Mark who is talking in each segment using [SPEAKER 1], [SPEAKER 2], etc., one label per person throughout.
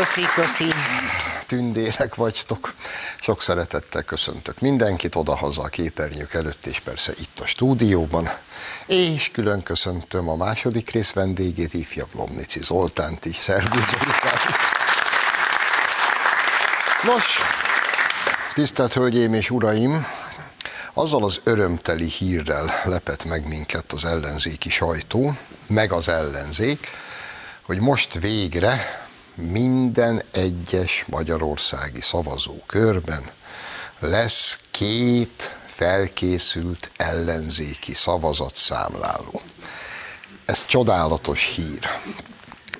[SPEAKER 1] köszi, köszi.
[SPEAKER 2] Tündérek vagytok. Sok szeretettel köszöntök mindenkit odahaza a képernyők előtt, és persze itt a stúdióban. És külön köszöntöm a második rész vendégét, ifjabb Lomnici Zoltánt is. Szervusz Nos, tisztelt Hölgyeim és Uraim, azzal az örömteli hírrel lepett meg minket az ellenzéki sajtó, meg az ellenzék, hogy most végre minden egyes magyarországi szavazókörben lesz két felkészült ellenzéki szavazatszámláló. Ez csodálatos hír.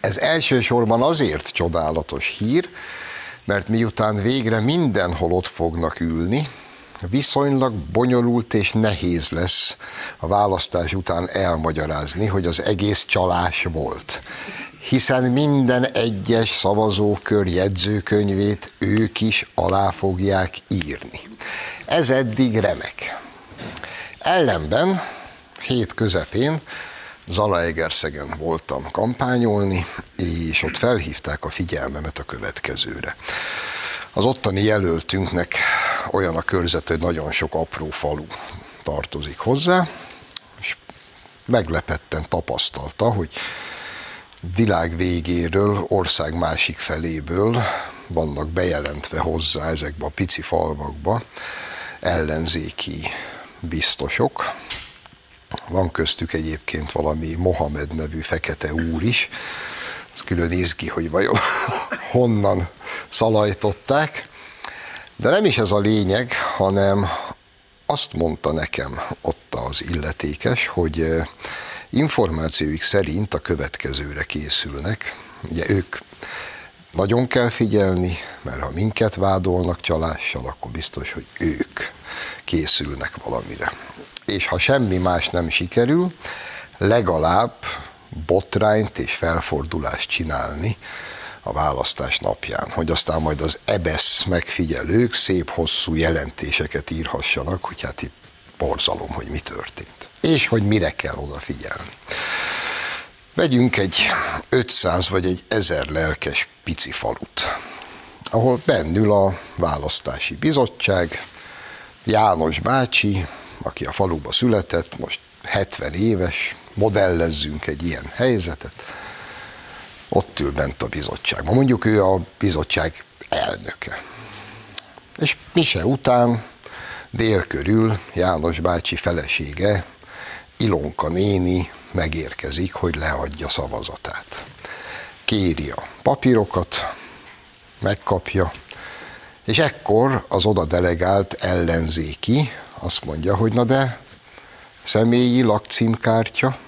[SPEAKER 2] Ez elsősorban azért csodálatos hír, mert miután végre mindenhol ott fognak ülni, viszonylag bonyolult és nehéz lesz a választás után elmagyarázni, hogy az egész csalás volt. Hiszen minden egyes szavazókör jegyzőkönyvét ők is alá fogják írni. Ez eddig remek. Ellenben hét közepén Zalaegerszegen voltam kampányolni, és ott felhívták a figyelmemet a következőre. Az ottani jelöltünknek olyan a körzet, hogy nagyon sok apró falu tartozik hozzá, és meglepetten tapasztalta, hogy világ végéről, ország másik feléből vannak bejelentve hozzá ezekbe a pici falvakba ellenzéki biztosok. Van köztük egyébként valami Mohamed nevű fekete úr is, ez külön izgi, hogy vajon honnan szalajtották. De nem is ez a lényeg, hanem azt mondta nekem ott az illetékes, hogy információik szerint a következőre készülnek. Ugye ők nagyon kell figyelni, mert ha minket vádolnak csalással, akkor biztos, hogy ők készülnek valamire. És ha semmi más nem sikerül, legalább botrányt és felfordulást csinálni a választás napján, hogy aztán majd az EBESZ megfigyelők szép hosszú jelentéseket írhassanak, hogy hát itt borzalom, hogy mi történt. És hogy mire kell odafigyelni. Vegyünk egy 500 vagy egy 1000 lelkes pici falut, ahol bennül a választási bizottság, János bácsi, aki a faluba született, most 70 éves, modellezzünk egy ilyen helyzetet, ott ül bent a bizottságban. Mondjuk ő a bizottság elnöke. És mise után dél körül János bácsi felesége, Ilonka néni megérkezik, hogy leadja szavazatát. Kéri a papírokat, megkapja, és ekkor az oda delegált ellenzéki azt mondja, hogy na de személyi lakcímkártya,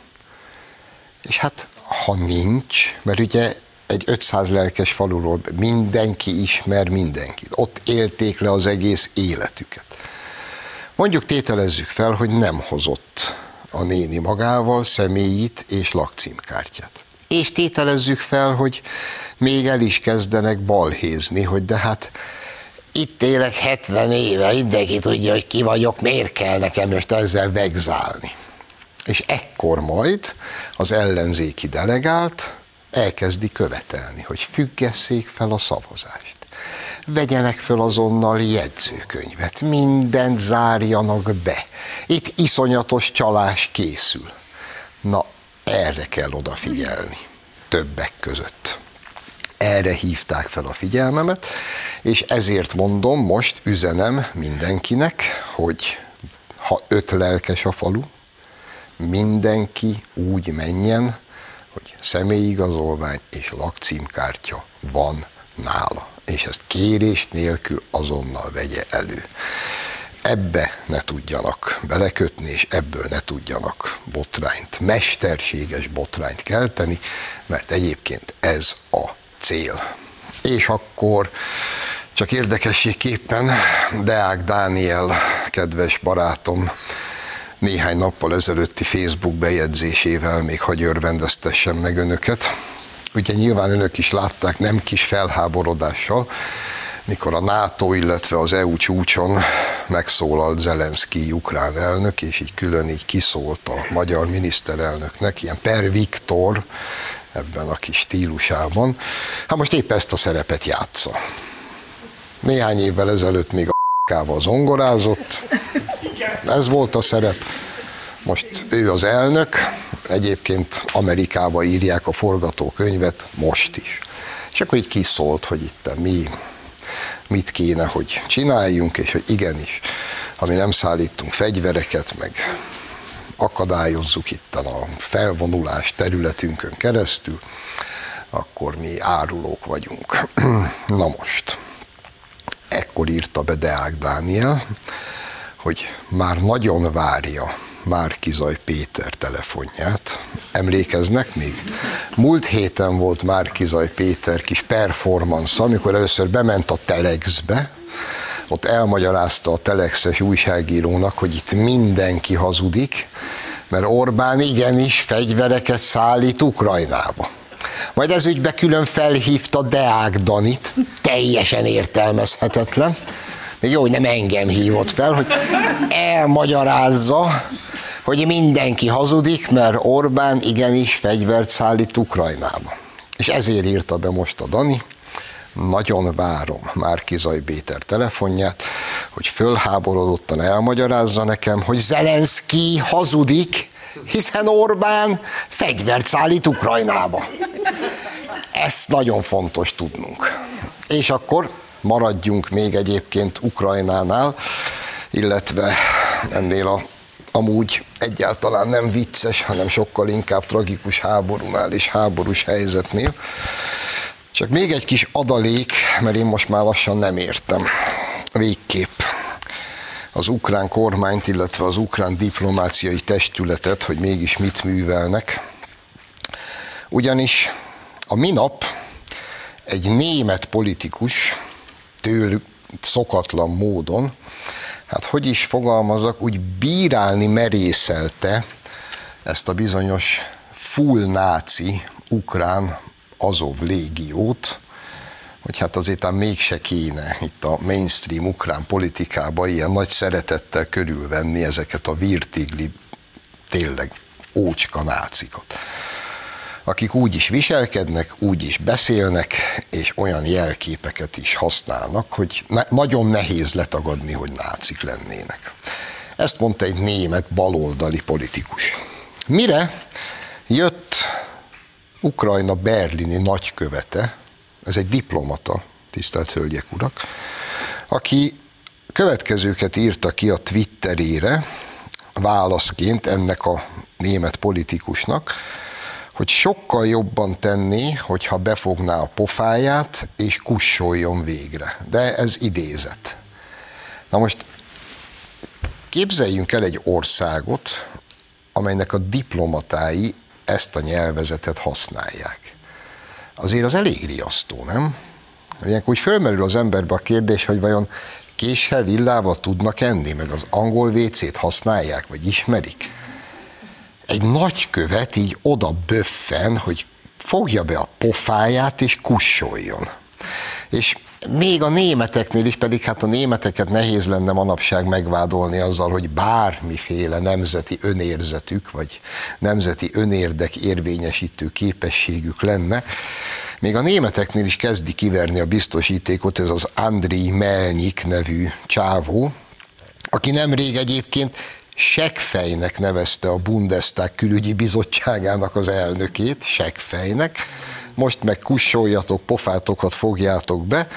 [SPEAKER 2] és hát ha nincs, mert ugye egy 500 lelkes faluról mindenki ismer mindenkit. Ott élték le az egész életüket. Mondjuk tételezzük fel, hogy nem hozott a néni magával személyit és lakcímkártyát. És tételezzük fel, hogy még el is kezdenek balhézni, hogy de hát itt élek 70 éve, mindenki tudja, hogy ki vagyok, miért kell nekem most ezzel vegzálni. És ekkor majd az ellenzéki delegált elkezdi követelni, hogy függesszék fel a szavazást. Vegyenek fel azonnal jegyzőkönyvet, mindent zárjanak be. Itt iszonyatos csalás készül. Na, erre kell odafigyelni, többek között. Erre hívták fel a figyelmemet, és ezért mondom, most üzenem mindenkinek, hogy ha öt lelkes a falu, mindenki úgy menjen, hogy személyigazolvány és lakcímkártya van nála, és ezt kérés nélkül azonnal vegye elő. Ebbe ne tudjanak belekötni, és ebből ne tudjanak botrányt, mesterséges botrányt kelteni, mert egyébként ez a cél. És akkor csak érdekességképpen Deák Dániel, kedves barátom, néhány nappal ezelőtti Facebook bejegyzésével még hagy örvendeztessem meg önöket. Ugye nyilván önök is látták nem kis felháborodással, mikor a NATO, illetve az EU csúcson megszólalt Zelenszky ukrán elnök, és így külön így kiszólt a magyar miniszterelnöknek, ilyen per Viktor ebben a kis stílusában. Hát most épp ezt a szerepet játsza. Néhány évvel ezelőtt még a kával zongorázott, ez volt a szerep. Most ő az elnök, egyébként Amerikába írják a forgatókönyvet, most is. És akkor így kiszólt, hogy itt mi, mit kéne, hogy csináljunk, és hogy igenis, ha mi nem szállítunk fegyvereket, meg akadályozzuk itt a felvonulás területünkön keresztül, akkor mi árulók vagyunk. Na most, ekkor írta be Deák Dániel, hogy már nagyon várja Márkizaj Péter telefonját. Emlékeznek még? Múlt héten volt Márkizaj Péter kis performance, amikor először bement a Telexbe, ott elmagyarázta a Telexes újságírónak, hogy itt mindenki hazudik, mert Orbán igenis fegyvereket szállít Ukrajnába. Majd ez ügybe külön felhívta Deák Danit, teljesen értelmezhetetlen, még jó, hogy nem engem hívott fel, hogy elmagyarázza, hogy mindenki hazudik, mert Orbán igenis fegyvert szállít Ukrajnába. És ezért írta be most a Dani, nagyon várom Márkizaj Béter telefonját, hogy fölháborodottan elmagyarázza nekem, hogy Zelenszky hazudik, hiszen Orbán fegyvert szállít Ukrajnába. Ezt nagyon fontos tudnunk. És akkor maradjunk még egyébként Ukrajnánál, illetve ennél a amúgy egyáltalán nem vicces, hanem sokkal inkább tragikus háborúnál és háborús helyzetnél. Csak még egy kis adalék, mert én most már lassan nem értem. Végképp az ukrán kormányt, illetve az ukrán diplomáciai testületet, hogy mégis mit művelnek. Ugyanis a minap egy német politikus tőlük szokatlan módon, hát hogy is fogalmazok, úgy bírálni merészelte ezt a bizonyos full náci ukrán Azov légiót, hogy hát azért ám mégse kéne itt a mainstream ukrán politikába ilyen nagy szeretettel körülvenni ezeket a virtigli, tényleg ócska nácikat akik úgy is viselkednek, úgy is beszélnek, és olyan jelképeket is használnak, hogy ne, nagyon nehéz letagadni, hogy nácik lennének. Ezt mondta egy német baloldali politikus. Mire jött Ukrajna berlini nagykövete, ez egy diplomata, tisztelt hölgyek, urak, aki következőket írta ki a Twitterére válaszként ennek a német politikusnak, hogy sokkal jobban tenné, hogyha befogná a pofáját, és kussoljon végre. De ez idézet. Na most képzeljünk el egy országot, amelynek a diplomatái ezt a nyelvezetet használják. Azért az elég riasztó, nem? Ilyenkor úgy fölmerül az emberbe a kérdés, hogy vajon késsel, villával tudnak enni, meg az angol WC-t használják, vagy ismerik egy nagykövet így oda böffen, hogy fogja be a pofáját és kussoljon. És még a németeknél is, pedig hát a németeket nehéz lenne manapság megvádolni azzal, hogy bármiféle nemzeti önérzetük, vagy nemzeti önérdek érvényesítő képességük lenne, még a németeknél is kezdi kiverni a biztosítékot ez az Andriy Melnyik nevű csávó, aki nemrég egyébként Sekfejnek nevezte a Bundestag külügyi bizottságának az elnökét, Sekfejnek, most meg kussoljatok, pofátokat fogjátok be,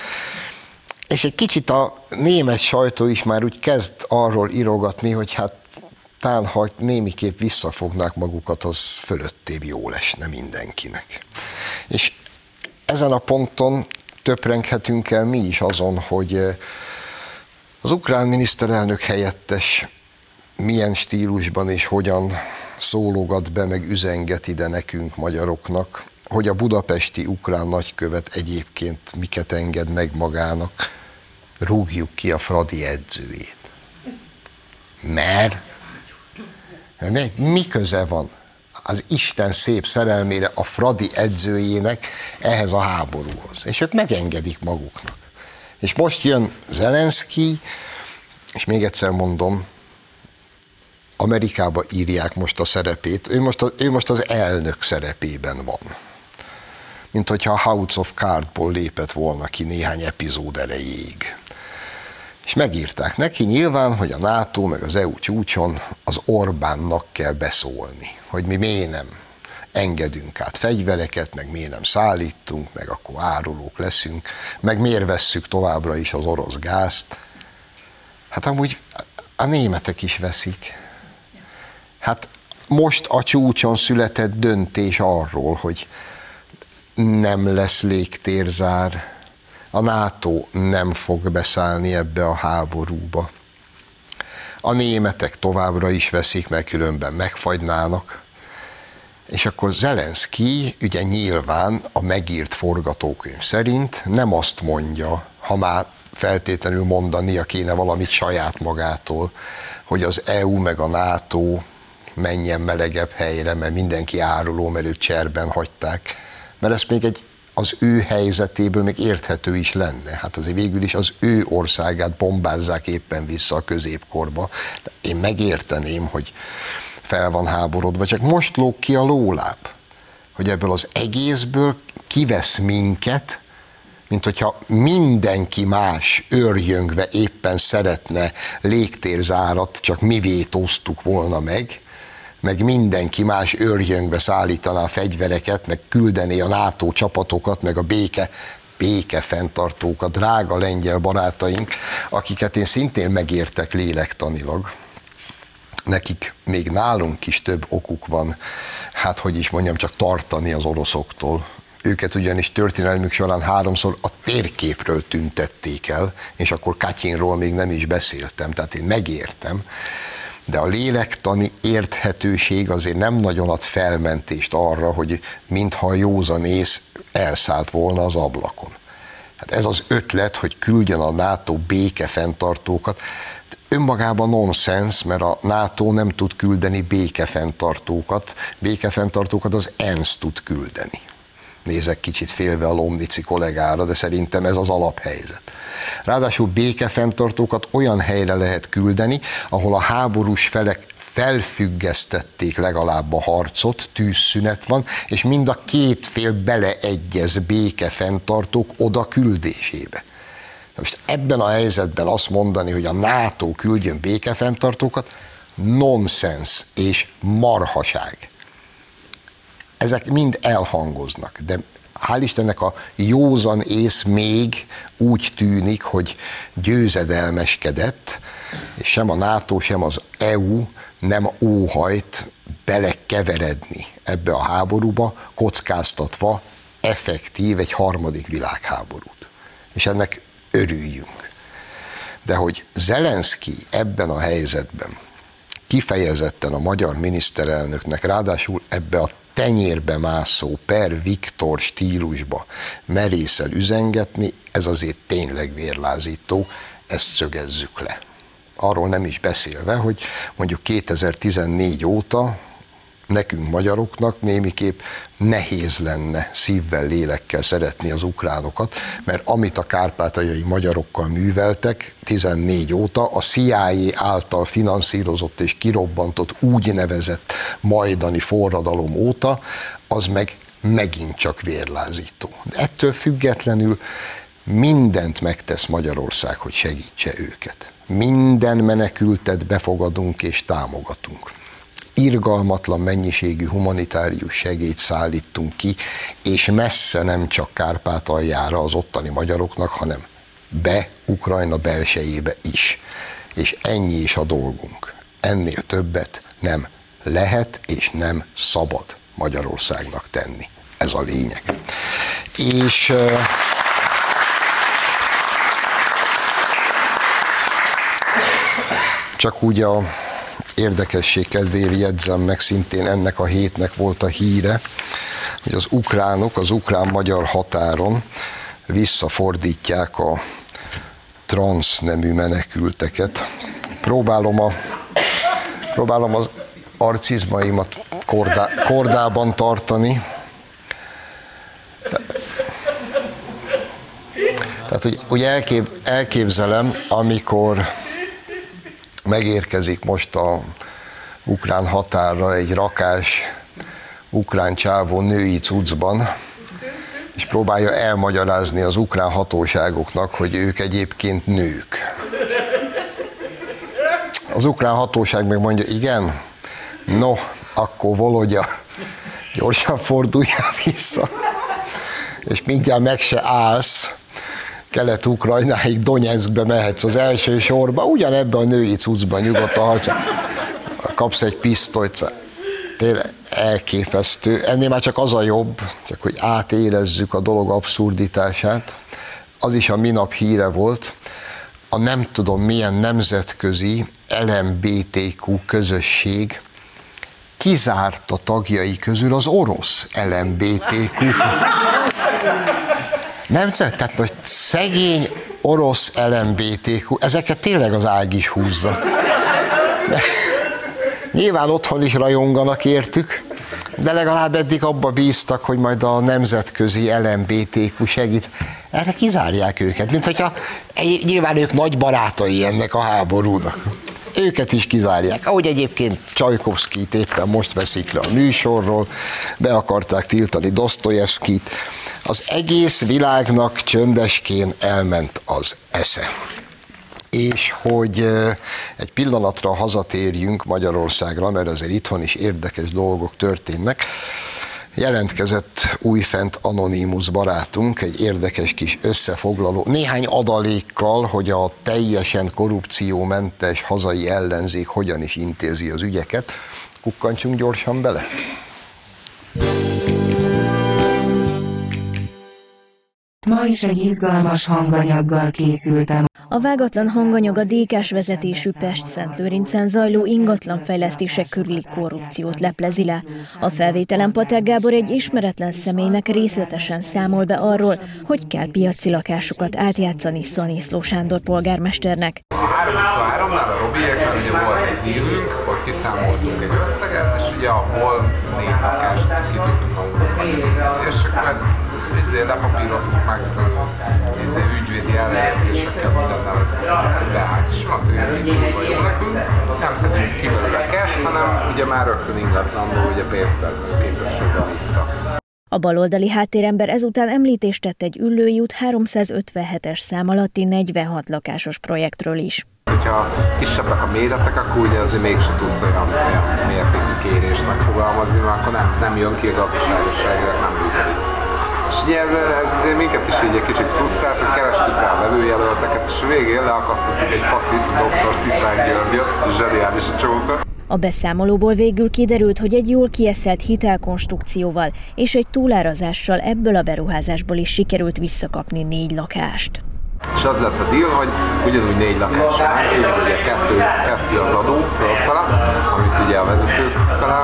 [SPEAKER 2] és egy kicsit a német sajtó is már úgy kezd arról írogatni, hogy hát talán ha némiképp visszafognák magukat, az fölöttébb jó lesne mindenkinek. És ezen a ponton töprenghetünk el mi is azon, hogy az ukrán miniszterelnök helyettes milyen stílusban és hogyan szólogat be, meg üzenget ide nekünk magyaroknak, hogy a budapesti ukrán nagykövet egyébként miket enged meg magának, rúgjuk ki a Fradi edzőjét. Mert mi köze van az Isten szép szerelmére a Fradi edzőjének ehhez a háborúhoz? És ők megengedik maguknak. És most jön Zelenszky, és még egyszer mondom, Amerikába írják most a szerepét, ő most, a, ő most az elnök szerepében van. mint hogyha a House of Cardból lépett volna ki néhány epizód erejéig. És megírták neki nyilván, hogy a NATO meg az EU csúcson az Orbánnak kell beszólni, hogy mi miért nem engedünk át fegyvereket, meg miért nem szállítunk, meg akkor árulók leszünk, meg miért vesszük továbbra is az orosz gázt. Hát amúgy a németek is veszik. Hát most a csúcson született döntés arról, hogy nem lesz légtérzár, a NATO nem fog beszállni ebbe a háborúba. A németek továbbra is veszik, mert különben megfagynának. És akkor Zelenszky ugye nyilván a megírt forgatókönyv szerint nem azt mondja, ha már feltétlenül mondania kéne valamit saját magától, hogy az EU meg a NATO menjen melegebb helyre, mert mindenki áruló, mert őt cserben hagyták. Mert ezt még egy az ő helyzetéből még érthető is lenne. Hát azért végül is az ő országát bombázzák éppen vissza a középkorba. De én megérteném, hogy fel van háborodva, csak most lóg ki a lóláb, hogy ebből az egészből kivesz minket, mint hogyha mindenki más őrjöngve éppen szeretne légtérzárat, csak mi vétóztuk volna meg, meg mindenki más őrjöngve szállítaná a fegyvereket, meg küldené a NATO csapatokat, meg a béke béke fenntartók, a drága lengyel barátaink, akiket én szintén megértek lélektanilag. Nekik még nálunk is több okuk van, hát hogy is mondjam, csak tartani az oroszoktól. Őket ugyanis történelmük során háromszor a térképről tüntették el, és akkor Katyinról még nem is beszéltem, tehát én megértem, de a lélektani érthetőség azért nem nagyon ad felmentést arra, hogy mintha a józanész elszállt volna az ablakon. Hát ez az ötlet, hogy küldjön a NATO béke fenntartókat, önmagában nonsens, mert a NATO nem tud küldeni békefenntartókat, békefenntartókat az ENSZ tud küldeni. Nézek kicsit félve a Lomnici kollégára, de szerintem ez az alaphelyzet. Ráadásul békefenntartókat olyan helyre lehet küldeni, ahol a háborús felek felfüggesztették legalább a harcot, tűzszünet van, és mind a két fél beleegyez békefenntartók oda küldésébe. Most ebben a helyzetben azt mondani, hogy a NATO küldjön békefenntartókat, nonsens és marhaság. Ezek mind elhangoznak, de hál' Istennek a józan ész még úgy tűnik, hogy győzedelmeskedett, és sem a NATO, sem az EU nem óhajt belekeveredni ebbe a háborúba, kockáztatva effektív egy harmadik világháborút. És ennek örüljünk. De hogy Zelenszky ebben a helyzetben kifejezetten a magyar miniszterelnöknek, ráadásul ebbe a tenyérbe mászó per Viktor stílusba merészel üzengetni, ez azért tényleg vérlázító, ezt szögezzük le. Arról nem is beszélve, hogy mondjuk 2014 óta nekünk magyaroknak némiképp nehéz lenne szívvel, lélekkel szeretni az ukránokat, mert amit a kárpátaljai magyarokkal műveltek 14 óta, a CIA által finanszírozott és kirobbantott úgynevezett majdani forradalom óta, az meg megint csak vérlázító. De ettől függetlenül mindent megtesz Magyarország, hogy segítse őket. Minden menekültet befogadunk és támogatunk irgalmatlan mennyiségű humanitárius segélyt szállítunk ki, és messze nem csak Kárpátaljára az ottani magyaroknak, hanem be Ukrajna belsejébe is. És ennyi is a dolgunk. Ennél többet nem lehet és nem szabad Magyarországnak tenni. Ez a lényeg. És csak úgy a érdekesség kedvéért jegyzem meg, szintén ennek a hétnek volt a híre, hogy az ukránok az ukrán-magyar határon visszafordítják a transz nemű menekülteket. Próbálom, a, próbálom az arcizmaimat kordá, kordában tartani. Tehát, hogy, hogy elkép, elképzelem, amikor megérkezik most a ukrán határra egy rakás ukrán csávó női cuccban, és próbálja elmagyarázni az ukrán hatóságoknak, hogy ők egyébként nők. Az ukrán hatóság meg mondja, igen, no, akkor Volodya, gyorsan forduljál vissza, és mindjárt meg se állsz, Kelet-Ukrajnáig, Donetskbe mehetsz az első sorba, ugyanebben a női cuccban nyugodtan kapsz egy pisztolyt, tényleg elképesztő. Ennél már csak az a jobb, csak hogy átérezzük a dolog abszurditását. Az is a minap híre volt, a nem tudom milyen nemzetközi LMBTQ közösség kizárta tagjai közül az orosz LMBTQ. Nem, tehát most szegény orosz LMBTQ, ezeket tényleg az ág is húzza. De, nyilván otthon is rajonganak értük, de legalább eddig abba bíztak, hogy majd a nemzetközi LMBTQ segít. Erre kizárják őket, mint hogyha nyilván ők nagy barátai ennek a háborúnak. Őket is kizárják. Ahogy egyébként Csajkovszkit éppen most veszik le a műsorról, be akarták tiltani Dostoyevskit. Az egész világnak csöndeskén elment az esze és hogy egy pillanatra hazatérjünk Magyarországra, mert azért itthon is érdekes dolgok történnek. Jelentkezett újfent Anonymous barátunk, egy érdekes kis összefoglaló, néhány adalékkal, hogy a teljesen korrupciómentes hazai ellenzék hogyan is intézi az ügyeket. Kukkantsunk gyorsan bele.
[SPEAKER 1] Ma is egy izgalmas hanganyaggal készültem.
[SPEAKER 3] A vágatlan hanganyag a DK-s vezetésű Pest-Szent-Lőrincen zajló ingatlanfejlesztések körüli korrupciót leplezi le. A felvételen Patek Gábor egy ismeretlen személynek részletesen számol be arról, hogy kell piaci lakásokat átjátszani Szaniszló Sándor polgármesternek.
[SPEAKER 4] 323-nál a Robieknál ugye volt egy dílünk, hogy kiszámoltunk egy összeget, és ugye ahol négy lakást ki tudtunk magunknak És akkor ezt izé, lepapíroztuk meg izé, ügyvédi ellenőrzésekkel mindennel, ez, ez, beállt. És mondta, hogy ez így jó nekünk. Nem szedünk ki belőle cash, hanem ugye már rögtön ingatlanból ugye pénzt képességben vissza.
[SPEAKER 3] A baloldali háttérember ezután említést tett egy Üllői út 357-es szám alatti 46 lakásos projektről is.
[SPEAKER 4] Hogyha kisebbek a méretek, akkor ugye azért mégse tudsz olyan, olyan mértékű kérést megfogalmazni, mert akkor nem, nem jön ki a gazdaságosságra, nem működik. És ugye ez azért minket is így egy kicsit frusztrált, hogy kerestük rá a vevőjelölteket, és végén leakasztottuk egy passzív dr. Sziszány Györgyöt, zseniális a csóka.
[SPEAKER 3] A beszámolóból végül kiderült, hogy egy jól kieszelt hitelkonstrukcióval és egy túlárazással ebből a beruházásból is sikerült visszakapni négy lakást.
[SPEAKER 4] És az lett a deal, hogy ugyanúgy négy lakás van, ugye kettő, kettő az adó fölfele, amit ugye a vezetők fele,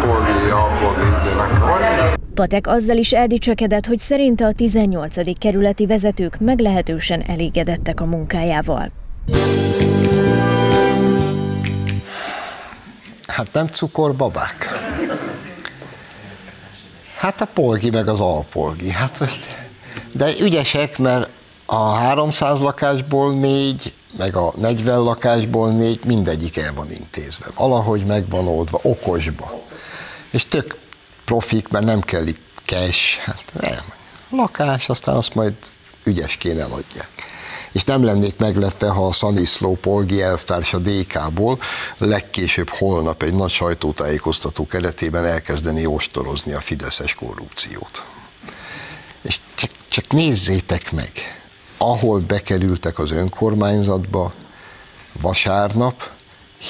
[SPEAKER 4] polgi, alpolgi izének
[SPEAKER 3] Patek azzal is eldicsekedett, hogy szerinte a 18. kerületi vezetők meglehetősen elégedettek a munkájával.
[SPEAKER 2] Hát nem cukorbabák. Hát a polgi meg az alpolgi. Hát, de ügyesek, mert a 300 lakásból négy, meg a 40 lakásból négy, mindegyik el van intézve. Valahogy meg van oldva, okosba. És tök profik, mert nem kell itt cash, hát nem. Lakás, aztán azt majd ügyeskén eladják. És nem lennék meglepve, ha a Szaniszló Polgi elvtársa DK-ból legkésőbb holnap egy nagy sajtótájékoztató keretében elkezdeni ostorozni a fideszes korrupciót. És csak, csak nézzétek meg, ahol bekerültek az önkormányzatba, vasárnap,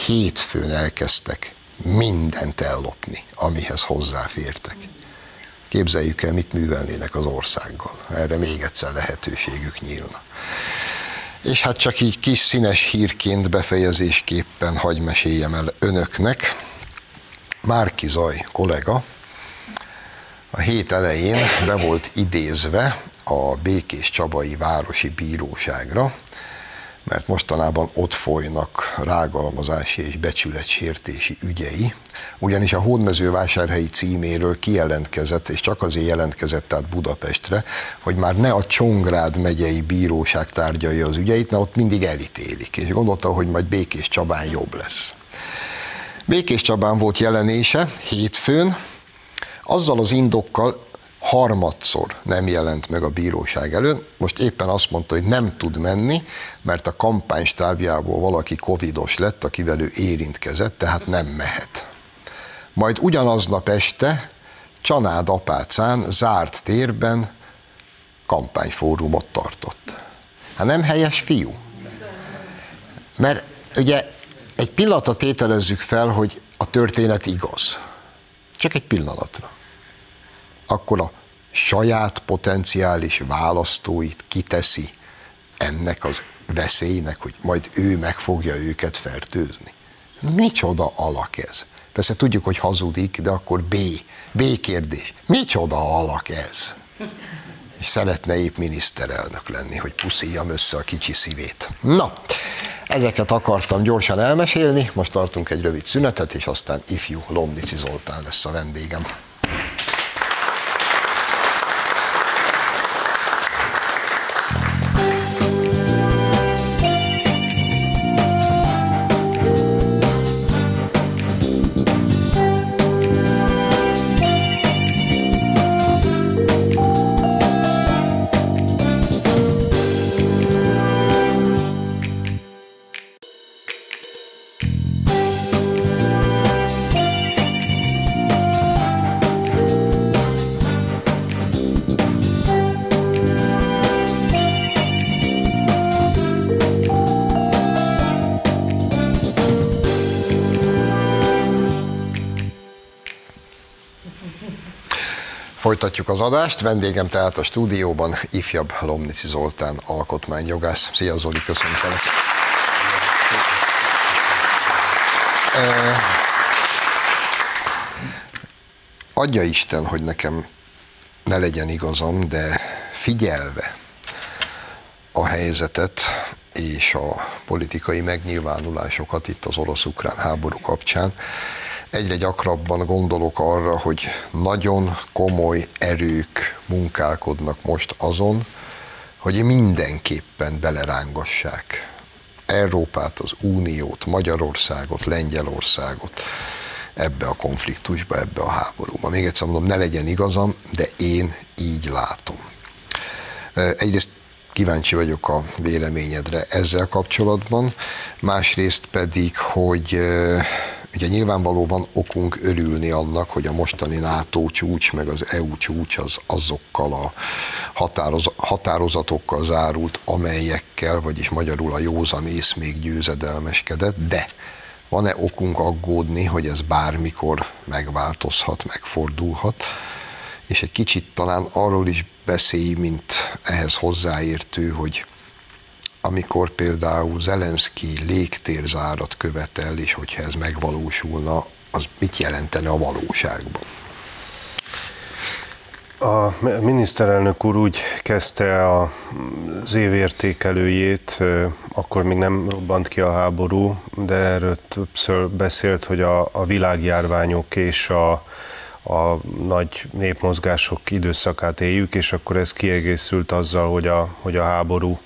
[SPEAKER 2] hétfőn elkezdtek mindent ellopni, amihez hozzáfértek. Képzeljük el, mit művelnének az országgal. Erre még egyszer lehetőségük nyílna. És hát csak így kis színes hírként befejezésképpen hagy meséljem el önöknek. Márki Zaj kollega a hét elején be volt idézve a Békés Csabai Városi Bíróságra, mert mostanában ott folynak rágalmazási és becsületsértési ügyei, ugyanis a hódmezővásárhelyi címéről kijelentkezett, és csak azért jelentkezett át Budapestre, hogy már ne a Csongrád megyei bíróság tárgyalja az ügyeit, mert ott mindig elítélik, és gondolta, hogy majd Békés Csabán jobb lesz. Békés Csabán volt jelenése hétfőn, azzal az indokkal, harmadszor nem jelent meg a bíróság előtt, most éppen azt mondta, hogy nem tud menni, mert a kampánystábjából valaki covidos lett, akivel ő érintkezett, tehát nem mehet. Majd ugyanaznap este Csanád apácán zárt térben kampányfórumot tartott. Hát nem helyes fiú? Mert ugye egy pillanatra tételezzük fel, hogy a történet igaz. Csak egy pillanatra. Akkor a saját potenciális választóit kiteszi ennek az veszélynek, hogy majd ő meg fogja őket fertőzni. Micsoda alak ez? Persze tudjuk, hogy hazudik, de akkor B. B kérdés. Micsoda alak ez? És szeretne épp miniszterelnök lenni, hogy puszíjam össze a kicsi szívét. Na, ezeket akartam gyorsan elmesélni, most tartunk egy rövid szünetet, és aztán ifjú Lomnici Zoltán lesz a vendégem. Folytatjuk az adást. Vendégem tehát a stúdióban ifjabb Lomnici Zoltán alkotmányjogász. Szia Zoli, köszöntelek. Adja Isten, hogy nekem ne legyen igazam, de figyelve a helyzetet és a politikai megnyilvánulásokat itt az orosz-ukrán háború kapcsán, egyre gyakrabban gondolok arra, hogy nagyon komoly erők munkálkodnak most azon, hogy mindenképpen belerángassák Európát, az Uniót, Magyarországot, Lengyelországot ebbe a konfliktusba, ebbe a háborúba. Még egyszer mondom, ne legyen igazam, de én így látom. Egyrészt kíváncsi vagyok a véleményedre ezzel kapcsolatban, másrészt pedig, hogy Ugye nyilvánvalóan okunk örülni annak, hogy a mostani NATO csúcs, meg az EU csúcs az azokkal a határoz, határozatokkal zárult, amelyekkel, vagyis magyarul a józan ész még győzedelmeskedett, de van-e okunk aggódni, hogy ez bármikor megváltozhat, megfordulhat, és egy kicsit talán arról is beszélj, mint ehhez hozzáértő, hogy amikor például Zelenszky légtérzárat követel, és hogyha ez megvalósulna, az mit jelentene a valóságban?
[SPEAKER 5] A miniszterelnök úr úgy kezdte az évértékelőjét, akkor még nem robbant ki a háború, de erről többször beszélt, hogy a, a világjárványok és a, a nagy népmozgások időszakát éljük, és akkor ez kiegészült azzal, hogy a, hogy a háború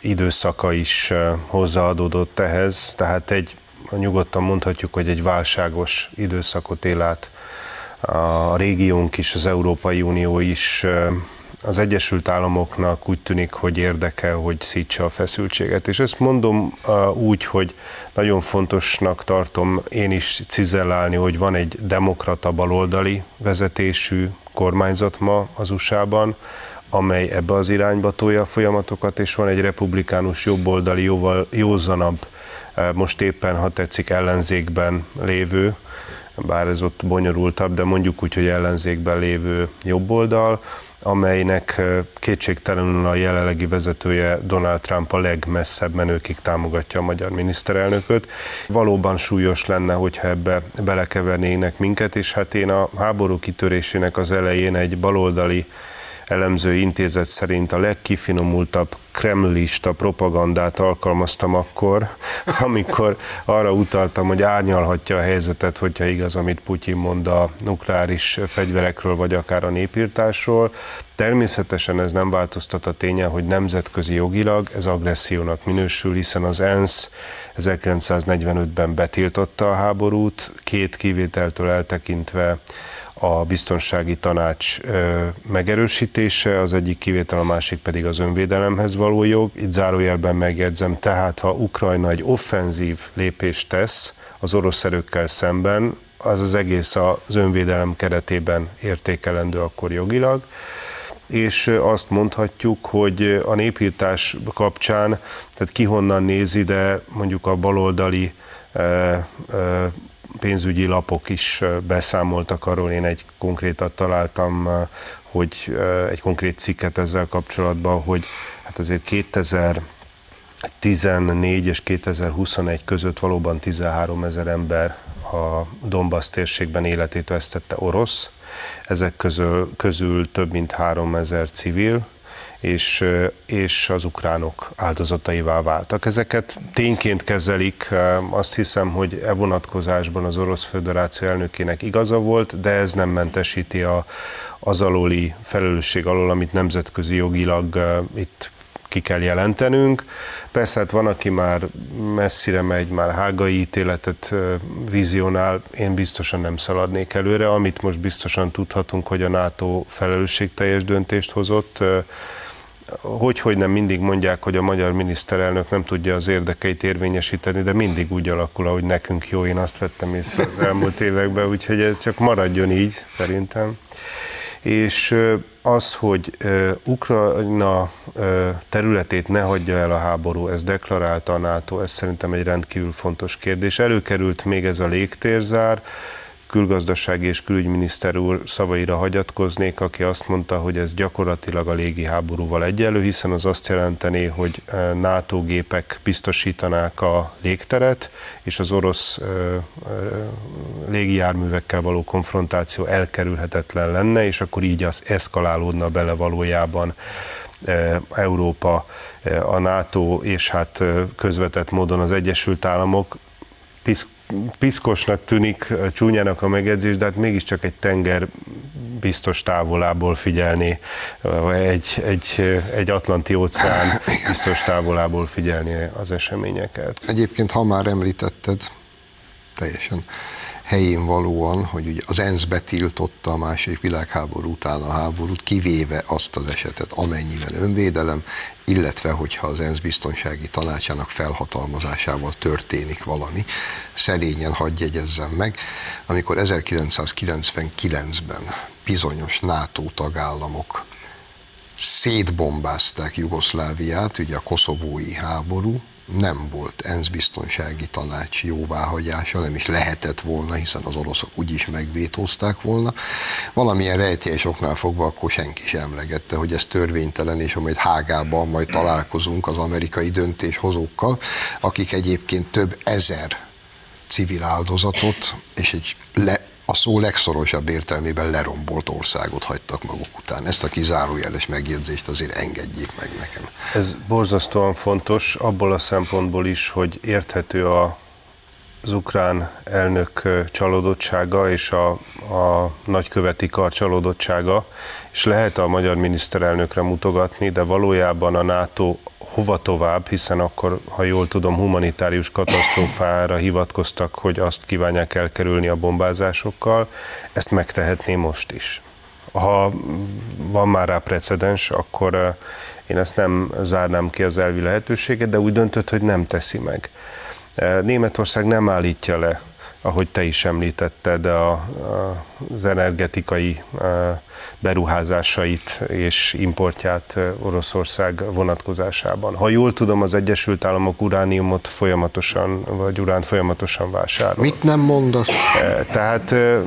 [SPEAKER 5] időszaka is hozzáadódott ehhez, tehát egy, nyugodtan mondhatjuk, hogy egy válságos időszakot él át a régiónk is, az Európai Unió is, az Egyesült Államoknak úgy tűnik, hogy érdeke, hogy szítsa a feszültséget. És ezt mondom úgy, hogy nagyon fontosnak tartom én is cizellálni, hogy van egy demokrata baloldali vezetésű kormányzat ma az USA-ban, amely ebbe az irányba tolja a folyamatokat, és van egy republikánus jobboldali, jóval józanabb, eh, most éppen, ha tetszik, ellenzékben lévő, bár ez ott bonyolultabb, de mondjuk úgy, hogy ellenzékben lévő jobboldal, amelynek eh, kétségtelenül a jelenlegi vezetője Donald Trump a legmesszebb menőkig támogatja a magyar miniszterelnököt. Valóban súlyos lenne, hogyha ebbe belekevernének minket, és hát én a háború kitörésének az elején egy baloldali elemző intézet szerint a legkifinomultabb kremlista propagandát alkalmaztam akkor, amikor arra utaltam, hogy árnyalhatja a helyzetet, hogyha igaz, amit Putyin mond a nukleáris fegyverekről, vagy akár a népírtásról. Természetesen ez nem változtat a tényen, hogy nemzetközi jogilag ez agressziónak minősül, hiszen az ENSZ 1945-ben betiltotta a háborút, két kivételtől eltekintve a biztonsági tanács megerősítése, az egyik kivétel, a másik pedig az önvédelemhez való jog. Itt zárójelben megjegyzem, tehát ha Ukrajna egy offenzív lépést tesz az orosz erőkkel szemben, az az egész az önvédelem keretében értékelendő akkor jogilag és azt mondhatjuk, hogy a népírtás kapcsán, tehát ki honnan nézi, de mondjuk a baloldali pénzügyi lapok is beszámoltak arról, én egy konkrétat találtam, hogy egy konkrét cikket ezzel kapcsolatban, hogy hát azért 2014 és 2021 között valóban 13 ezer ember a Donbass térségben életét vesztette orosz, ezek közül, közül több mint 3 ezer civil, és, és az ukránok áldozataivá váltak. Ezeket tényként kezelik, azt hiszem, hogy e vonatkozásban az Orosz Föderáció elnökének igaza volt, de ez nem mentesíti a, az alóli felelősség alól, amit nemzetközi jogilag itt ki kell jelentenünk. Persze hát van, aki már messzire megy, már hágai ítéletet vizionál, én biztosan nem szaladnék előre. Amit most biztosan tudhatunk, hogy a NATO felelősségteljes döntést hozott, hogy, hogy nem mindig mondják, hogy a magyar miniszterelnök nem tudja az érdekeit érvényesíteni, de mindig úgy alakul, ahogy nekünk jó, én azt vettem észre az elmúlt években, úgyhogy ez csak maradjon így, szerintem. És az, hogy Ukrajna területét ne hagyja el a háború, ez deklarálta a NATO, ez szerintem egy rendkívül fontos kérdés. Előkerült még ez a légtérzár, külgazdasági és külügyminiszter úr szavaira hagyatkoznék, aki azt mondta, hogy ez gyakorlatilag a légi háborúval egyenlő, hiszen az azt jelenteni, hogy eh, NATO gépek biztosítanák a légteret, és az orosz eh, eh, légijárművekkel való konfrontáció elkerülhetetlen lenne, és akkor így az eszkalálódna bele valójában Európa, a NATO és hát közvetett módon az Egyesült Államok piszkosnak tűnik, csúnyának a megjegyzés, de hát mégiscsak egy tenger biztos távolából figyelni, egy, egy, egy Atlanti óceán biztos távolából figyelni az eseményeket.
[SPEAKER 2] Egyébként, ha már említetted, teljesen helyén valóan, hogy ugye az ENSZ betiltotta a második világháború után a háborút, kivéve azt az esetet, amennyiben önvédelem, illetve hogyha az ENSZ biztonsági tanácsának felhatalmazásával történik valami, szerényen hadd jegyezzem meg, amikor 1999-ben bizonyos NATO tagállamok szétbombázták Jugoszláviát, ugye a koszovói háború, nem volt ENSZ biztonsági tanács jóváhagyása, nem is lehetett volna, hiszen az oroszok úgyis megvétózták volna. Valamilyen rejtélyes oknál fogva akkor senki sem emlegette, hogy ez törvénytelen, és majd Hágában majd találkozunk az amerikai döntéshozókkal, akik egyébként több ezer civil áldozatot és egy le, a szó legszorosabb értelmében lerombolt országot hagytak maguk után. Ezt a kizárójeles megjegyzést azért engedjék meg nekem.
[SPEAKER 5] Ez borzasztóan fontos abból a szempontból is, hogy érthető a, az ukrán elnök csalódottsága és a, a nagyköveti kar csalódottsága, és lehet a magyar miniszterelnökre mutogatni, de valójában a NATO hova tovább, hiszen akkor, ha jól tudom, humanitárius katasztrófára hivatkoztak, hogy azt kívánják elkerülni a bombázásokkal, ezt megtehetné most is. Ha van már rá precedens, akkor én ezt nem zárnám ki az elvi lehetőséget, de úgy döntött, hogy nem teszi meg. Eh, Németország nem állítja le ahogy te is említetted, a, a, az energetikai a, beruházásait és importját Oroszország vonatkozásában. Ha jól tudom, az Egyesült Államok urániumot folyamatosan, vagy urán folyamatosan vásárol.
[SPEAKER 2] Mit nem mondasz?
[SPEAKER 5] E, tehát e,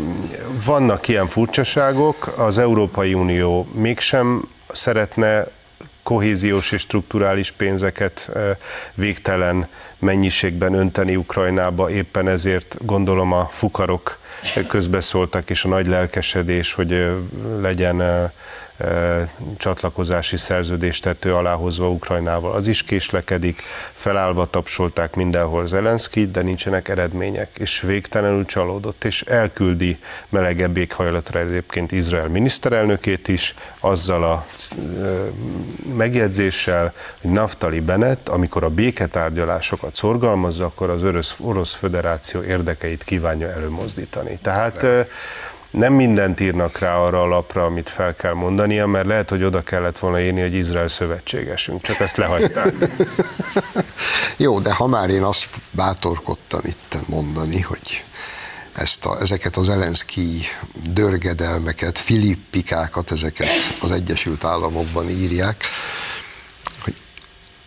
[SPEAKER 5] vannak ilyen furcsaságok, az Európai Unió mégsem szeretne kohéziós és strukturális pénzeket végtelen mennyiségben önteni Ukrajnába, éppen ezért gondolom a fukarok közbeszóltak, és a nagy lelkesedés, hogy legyen csatlakozási szerződést tető aláhozva Ukrajnával. Az is késlekedik, felállva tapsolták mindenhol Zelenszkit, de nincsenek eredmények, és végtelenül csalódott, és elküldi melegebb éghajlatra egyébként Izrael miniszterelnökét is, azzal a megjegyzéssel, hogy Naftali Bennett, amikor a béketárgyalásokat szorgalmazza, akkor az Orosz, Orosz Föderáció érdekeit kívánja előmozdítani. Tehát nem mindent írnak rá arra a lapra, amit fel kell mondania, mert lehet, hogy oda kellett volna írni, hogy Izrael szövetségesünk, csak ezt lehagyták.
[SPEAKER 2] Jó, de ha már én azt bátorkodtam itt mondani, hogy ezt a, ezeket az Elenszki dörgedelmeket, filippikákat, ezeket az Egyesült Államokban írják, hogy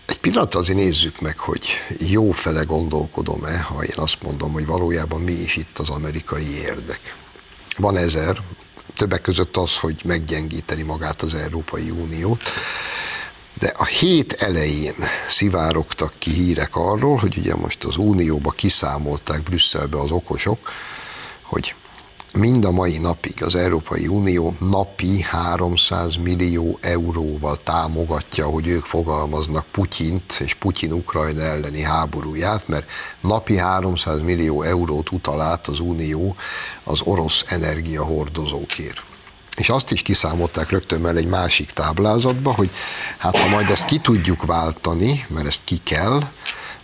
[SPEAKER 2] egy pillanat azért nézzük meg, hogy jó fele gondolkodom-e, ha én azt mondom, hogy valójában mi is itt az amerikai érdek. Van ezer, többek között az, hogy meggyengíteni magát az Európai Uniót, de a hét elején szivárogtak ki hírek arról, hogy ugye most az Unióba kiszámolták Brüsszelbe az okosok, hogy mind a mai napig az Európai Unió napi 300 millió euróval támogatja, hogy ők fogalmaznak Putyint és Putyin Ukrajna elleni háborúját, mert napi 300 millió eurót utal át az Unió az orosz energiahordozókért. És azt is kiszámolták rögtön mert egy másik táblázatba, hogy hát ha majd ezt ki tudjuk váltani, mert ezt ki kell,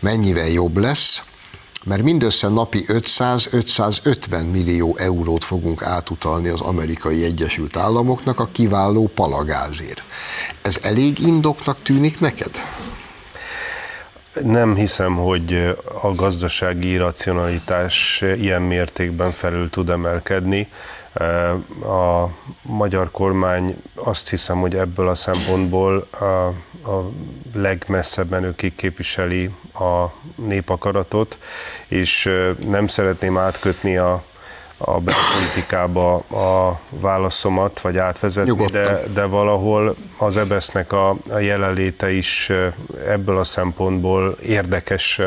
[SPEAKER 2] mennyivel jobb lesz, mert mindössze napi 500-550 millió eurót fogunk átutalni az amerikai Egyesült Államoknak a kiváló palagázért. Ez elég indoknak tűnik neked?
[SPEAKER 5] Nem hiszem, hogy a gazdasági racionalitás ilyen mértékben felül tud emelkedni. A magyar kormány azt hiszem, hogy ebből a szempontból a, a legmesszebb menőkig képviseli a népakaratot, és nem szeretném átkötni a, a belpolitikába a válaszomat, vagy átvezetni, de, de valahol az ebesznek a, a jelenléte is ebből a szempontból érdekes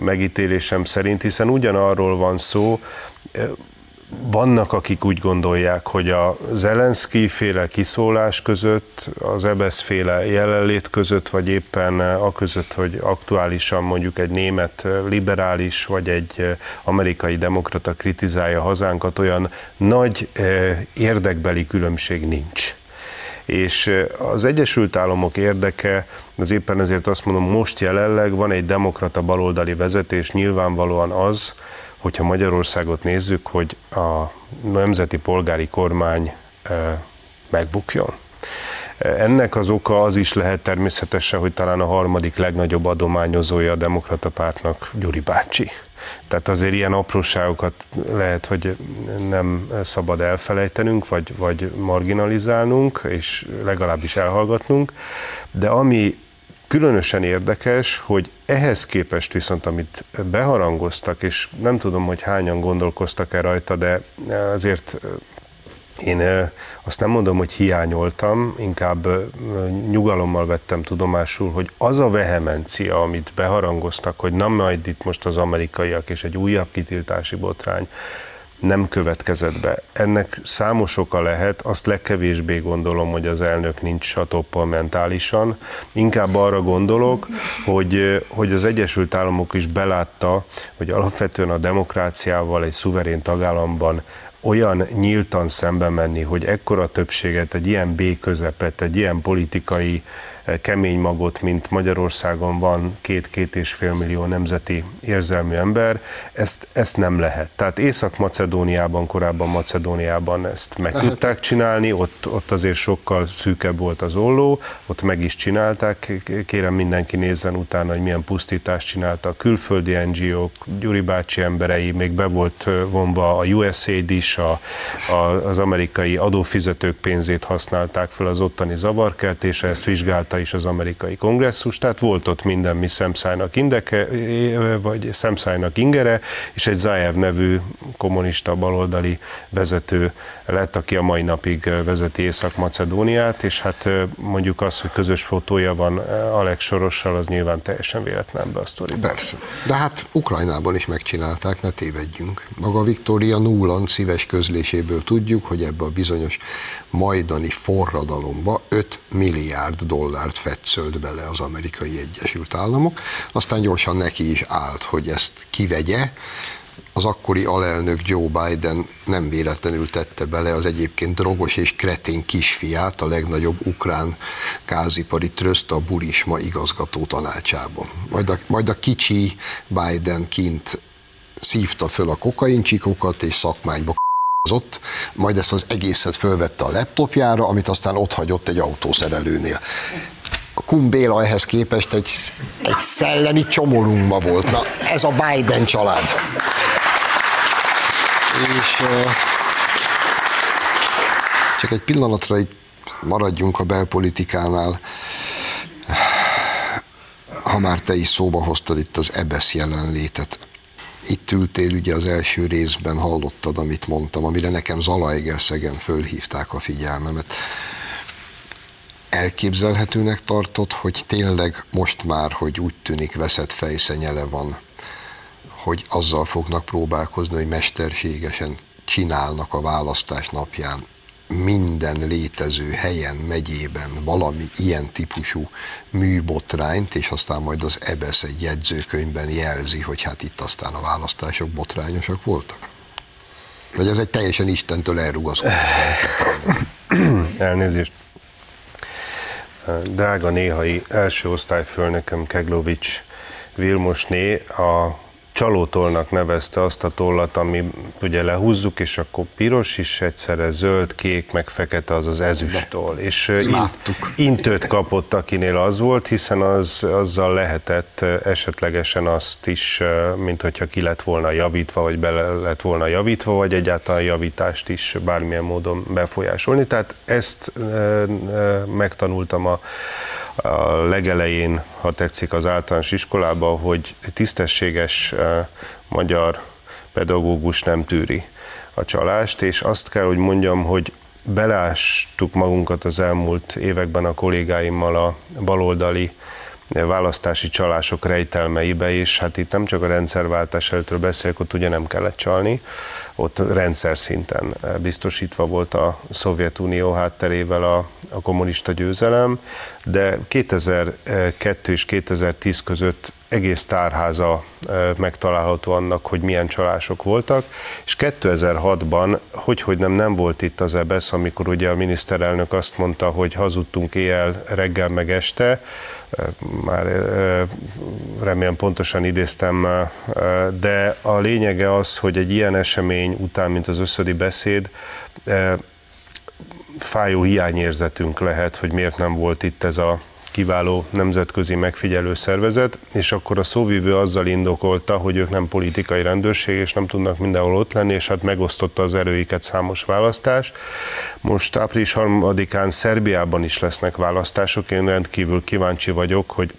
[SPEAKER 5] megítélésem szerint, hiszen ugyanarról van szó, vannak, akik úgy gondolják, hogy a Zelenszky féle kiszólás között, az Ebesz féle jelenlét között, vagy éppen a között, hogy aktuálisan mondjuk egy német liberális, vagy egy amerikai demokrata kritizálja hazánkat, olyan nagy eh, érdekbeli különbség nincs. És eh, az Egyesült Államok érdeke, az éppen ezért azt mondom, most jelenleg van egy demokrata baloldali vezetés, nyilvánvalóan az, hogyha Magyarországot nézzük, hogy a nemzeti polgári kormány megbukjon. Ennek az oka az is lehet természetesen, hogy talán a harmadik legnagyobb adományozója a demokrata pártnak Gyuri bácsi. Tehát azért ilyen apróságokat lehet, hogy nem szabad elfelejtenünk, vagy, vagy marginalizálnunk, és legalábbis elhallgatnunk. De ami Különösen érdekes, hogy ehhez képest viszont, amit beharangoztak, és nem tudom, hogy hányan gondolkoztak-e rajta, de azért én azt nem mondom, hogy hiányoltam, inkább nyugalommal vettem tudomásul, hogy az a vehemencia, amit beharangoztak, hogy nem majd itt most az amerikaiak és egy újabb kitiltási botrány, nem következett be. Ennek számos oka lehet, azt legkevésbé gondolom, hogy az elnök nincs a toppal mentálisan. Inkább arra gondolok, hogy, hogy az Egyesült Államok is belátta, hogy alapvetően a demokráciával egy szuverén tagállamban olyan nyíltan szembe menni, hogy ekkora többséget, egy ilyen B közepet, egy ilyen politikai kemény magot, mint Magyarországon van két-két és fél millió nemzeti érzelmű ember, ezt, ezt nem lehet. Tehát Észak-Macedóniában, korábban Macedóniában ezt meg lehet. tudták csinálni, ott, ott azért sokkal szűkebb volt az olló, ott meg is csinálták, kérem mindenki nézzen utána, hogy milyen pusztítást csináltak külföldi NGO-k, Gyuri bácsi emberei, még be volt vonva a USAID is, a, a, az amerikai adófizetők pénzét használták fel az ottani zavarkeltésre, ezt vizsgálta vizsgálta is az amerikai kongresszus, tehát volt ott minden mi szemszájnak indeke, vagy szemszájnak ingere, és egy Zaev nevű kommunista baloldali vezető lett, aki a mai napig vezeti Észak-Macedóniát, és hát mondjuk az, hogy közös fotója van Alex Sorossal, az nyilván teljesen véletlen be a sztoriban.
[SPEAKER 2] Persze. De hát Ukrajnában is megcsinálták, ne tévedjünk. Maga Viktória Nuland szíves közléséből tudjuk, hogy ebbe a bizonyos majdani forradalomba 5 milliárd dollárt fetszölt bele az amerikai Egyesült Államok, aztán gyorsan neki is állt, hogy ezt kivegye, az akkori alelnök Joe Biden nem véletlenül tette bele az egyébként drogos és kretén kisfiát, a legnagyobb ukrán gázipari tröszt a Burisma igazgató tanácsába. Majd a, majd a kicsi Biden kint szívta föl a kokaincsikokat és szakmányba ott, majd ezt az egészet fölvette a laptopjára, amit aztán ott hagyott egy autószerelőnél. Kumbéla ehhez képest egy, egy szellemi csomorumba volt. Na, ez a Biden család. És csak egy pillanatra itt maradjunk a belpolitikánál. Ha már te is szóba hoztad itt az EBESZ jelenlétet, itt ültél ugye az első részben, hallottad, amit mondtam, amire nekem Zalaegerszegen fölhívták a figyelmemet. Elképzelhetőnek tartott, hogy tényleg most már, hogy úgy tűnik veszett fejszenyele van, hogy azzal fognak próbálkozni, hogy mesterségesen csinálnak a választás napján minden létező helyen, megyében valami ilyen típusú műbotrányt, és aztán majd az EBSZ egy jegyzőkönyvben jelzi, hogy hát itt aztán a választások botrányosak voltak? Vagy ez egy teljesen Istentől elrugaszkodott
[SPEAKER 5] Elnézést. Drága néhai első osztályfőnököm Keglovics Vilmosné a csalótolnak nevezte azt a tollat, ami ugye lehúzzuk, és akkor piros is egyszerre, zöld, kék, meg fekete az az ezüsttoll. És
[SPEAKER 2] Imádtuk.
[SPEAKER 5] intőt kapott, akinél az volt, hiszen az, azzal lehetett esetlegesen azt is, mint hogyha ki lett volna javítva, vagy bele lett volna javítva, vagy egyáltalán javítást is bármilyen módon befolyásolni. Tehát ezt megtanultam a a legelején, ha tetszik, az általános iskolában, hogy tisztességes eh, magyar pedagógus nem tűri a csalást, és azt kell, hogy mondjam, hogy belástuk magunkat az elmúlt években a kollégáimmal a baloldali választási csalások rejtelmeibe, és hát itt nem csak a rendszerváltás előttről beszélek, ott ugye nem kellett csalni, ott rendszer szinten biztosítva volt a Szovjetunió hátterével a, a kommunista győzelem, de 2002 és 2010 között egész tárháza megtalálható annak, hogy milyen csalások voltak, és 2006-ban, hogy, hogy nem, nem volt itt az EBESZ, amikor ugye a miniszterelnök azt mondta, hogy hazudtunk éjjel, reggel meg este, már remélem pontosan idéztem, de a lényege az, hogy egy ilyen esemény után, mint az összödi beszéd, fájó hiányérzetünk lehet, hogy miért nem volt itt ez a kiváló nemzetközi megfigyelő szervezet, és akkor a szóvívő azzal indokolta, hogy ők nem politikai rendőrség, és nem tudnak mindenhol ott lenni, és hát megosztotta az erőiket számos választás. Most április 3-án Szerbiában is lesznek választások, én rendkívül kíváncsi vagyok, hogy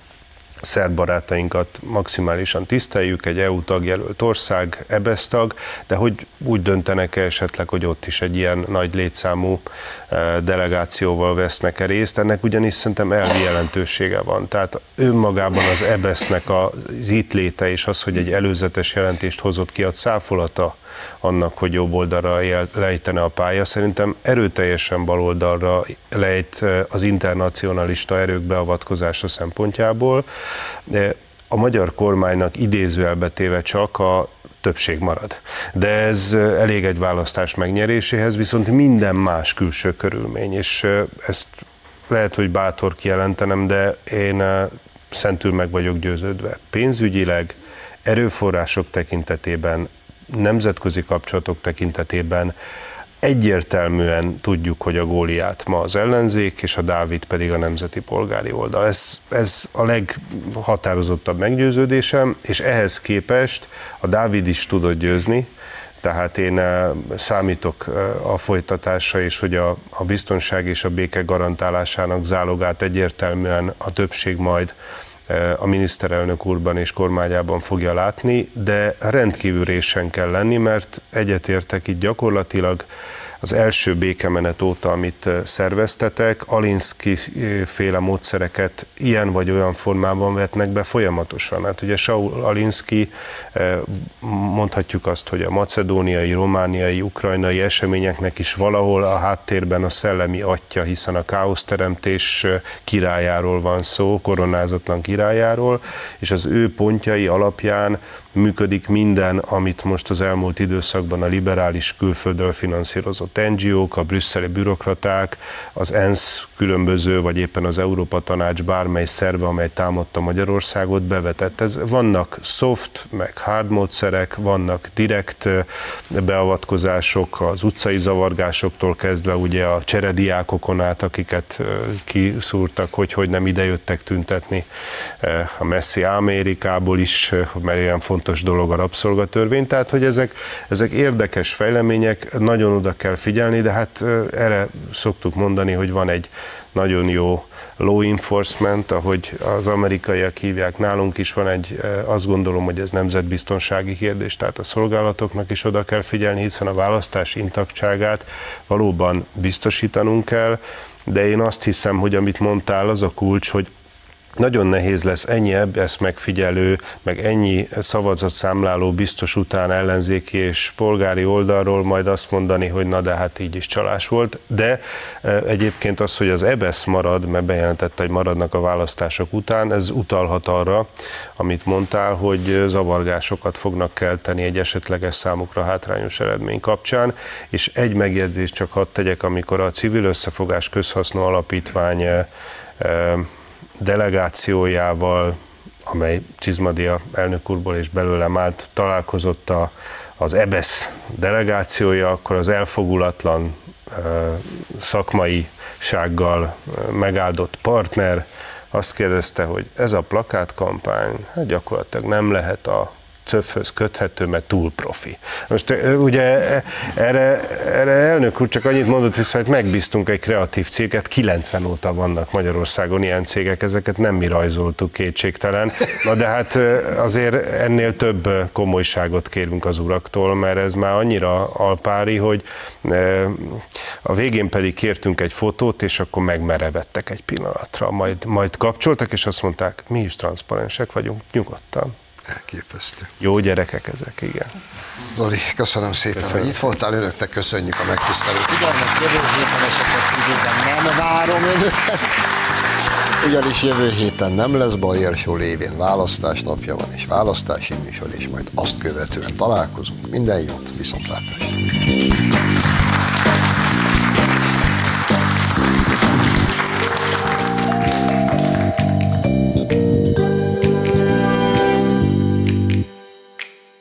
[SPEAKER 5] szerb barátainkat maximálisan tiszteljük, egy EU tagjelölt ország, EBESZ tag, de hogy úgy döntenek -e esetleg, hogy ott is egy ilyen nagy létszámú e, delegációval vesznek-e részt, ennek ugyanis szerintem elvi jelentősége van. Tehát önmagában az EBESZ-nek az itt léte és az, hogy egy előzetes jelentést hozott ki a száfolata annak, hogy jobb oldalra lejtene a pálya. Szerintem erőteljesen baloldalra lejt az internacionalista erők beavatkozása szempontjából. De a magyar kormánynak idézőelbetéve csak a többség marad. De ez elég egy választás megnyeréséhez, viszont minden más külső körülmény, és ezt lehet, hogy bátor kijelentenem, de én szentül meg vagyok győződve. Pénzügyileg, erőforrások tekintetében, nemzetközi kapcsolatok tekintetében egyértelműen tudjuk, hogy a Góliát ma az ellenzék, és a Dávid pedig a nemzeti polgári oldal. Ez, ez a leghatározottabb meggyőződésem, és ehhez képest a Dávid is tudott győzni, tehát én eh, számítok eh, a folytatásra, és hogy a, a biztonság és a béke garantálásának zálogát egyértelműen a többség majd a miniszterelnök úrban és kormányában fogja látni, de rendkívül résen kell lenni, mert egyetértek itt gyakorlatilag az első békemenet óta, amit szerveztetek, Alinsky féle módszereket ilyen vagy olyan formában vetnek be folyamatosan. Hát ugye Saul Alinsky, mondhatjuk azt, hogy a macedóniai, romániai, ukrajnai eseményeknek is valahol a háttérben a szellemi atya, hiszen a káoszteremtés királyáról van szó, koronázatlan királyáról, és az ő pontjai alapján működik minden, amit most az elmúlt időszakban a liberális külföldről finanszírozott NGO-k, a brüsszeli bürokraták, az ENSZ különböző, vagy éppen az Európa Tanács bármely szerve, amely támadta Magyarországot, bevetett. Ez, vannak soft, meg hard módszerek, vannak direkt beavatkozások, az utcai zavargásoktól kezdve ugye a cserediákokon át, akiket kiszúrtak, hogy hogy nem idejöttek tüntetni a messzi Amerikából is, mert ilyen fontos dolog a rabszolgatörvény, tehát hogy ezek, ezek érdekes fejlemények, nagyon oda kell figyelni, de hát erre szoktuk mondani, hogy van egy nagyon jó law enforcement, ahogy az amerikaiak hívják, nálunk is van egy, azt gondolom, hogy ez nemzetbiztonsági kérdés, tehát a szolgálatoknak is oda kell figyelni, hiszen a választás intaktságát valóban biztosítanunk kell, de én azt hiszem, hogy amit mondtál, az a kulcs, hogy nagyon nehéz lesz ennyi ezt megfigyelő, meg ennyi szavazatszámláló biztos után ellenzéki és polgári oldalról majd azt mondani, hogy na de hát így is csalás volt. De e, egyébként az, hogy az EBESZ marad, mert bejelentette, hogy maradnak a választások után, ez utalhat arra, amit mondtál, hogy zavargásokat fognak kelteni egy esetleges számukra hátrányos eredmény kapcsán, és egy megjegyzést csak hadd tegyek, amikor a civil összefogás közhasznú alapítvány e, e, delegációjával, amely Csizmadia elnök úrból és belőlem állt, találkozott a, az EBESZ delegációja, akkor az elfogulatlan szakmai sággal megáldott partner azt kérdezte, hogy ez a plakátkampány hát gyakorlatilag nem lehet a cöfhöz köthető, mert túl profi. Most ugye erre, erre elnök úr csak annyit mondott vissza, hogy megbíztunk egy kreatív céget, 90 óta vannak Magyarországon ilyen cégek, ezeket nem mi rajzoltuk kétségtelen. Na de hát azért ennél több komolyságot kérünk az uraktól, mert ez már annyira alpári, hogy a végén pedig kértünk egy fotót, és akkor megmerevettek egy pillanatra. Majd, majd kapcsoltak, és azt mondták, mi is transzparensek vagyunk, nyugodtan.
[SPEAKER 2] Elképesztő.
[SPEAKER 5] Jó gyerekek ezek, igen.
[SPEAKER 2] Zoli, köszönöm szépen, köszönöm. hogy itt voltál, önöknek köszönjük a megtisztelő figyelmet. Jövő héten esetleg időben nem várom önöket, ugyanis jövő héten nem lesz Bajer lévén választás napja van, és választási műsor, és majd azt követően találkozunk. Minden jót, viszontlátásra!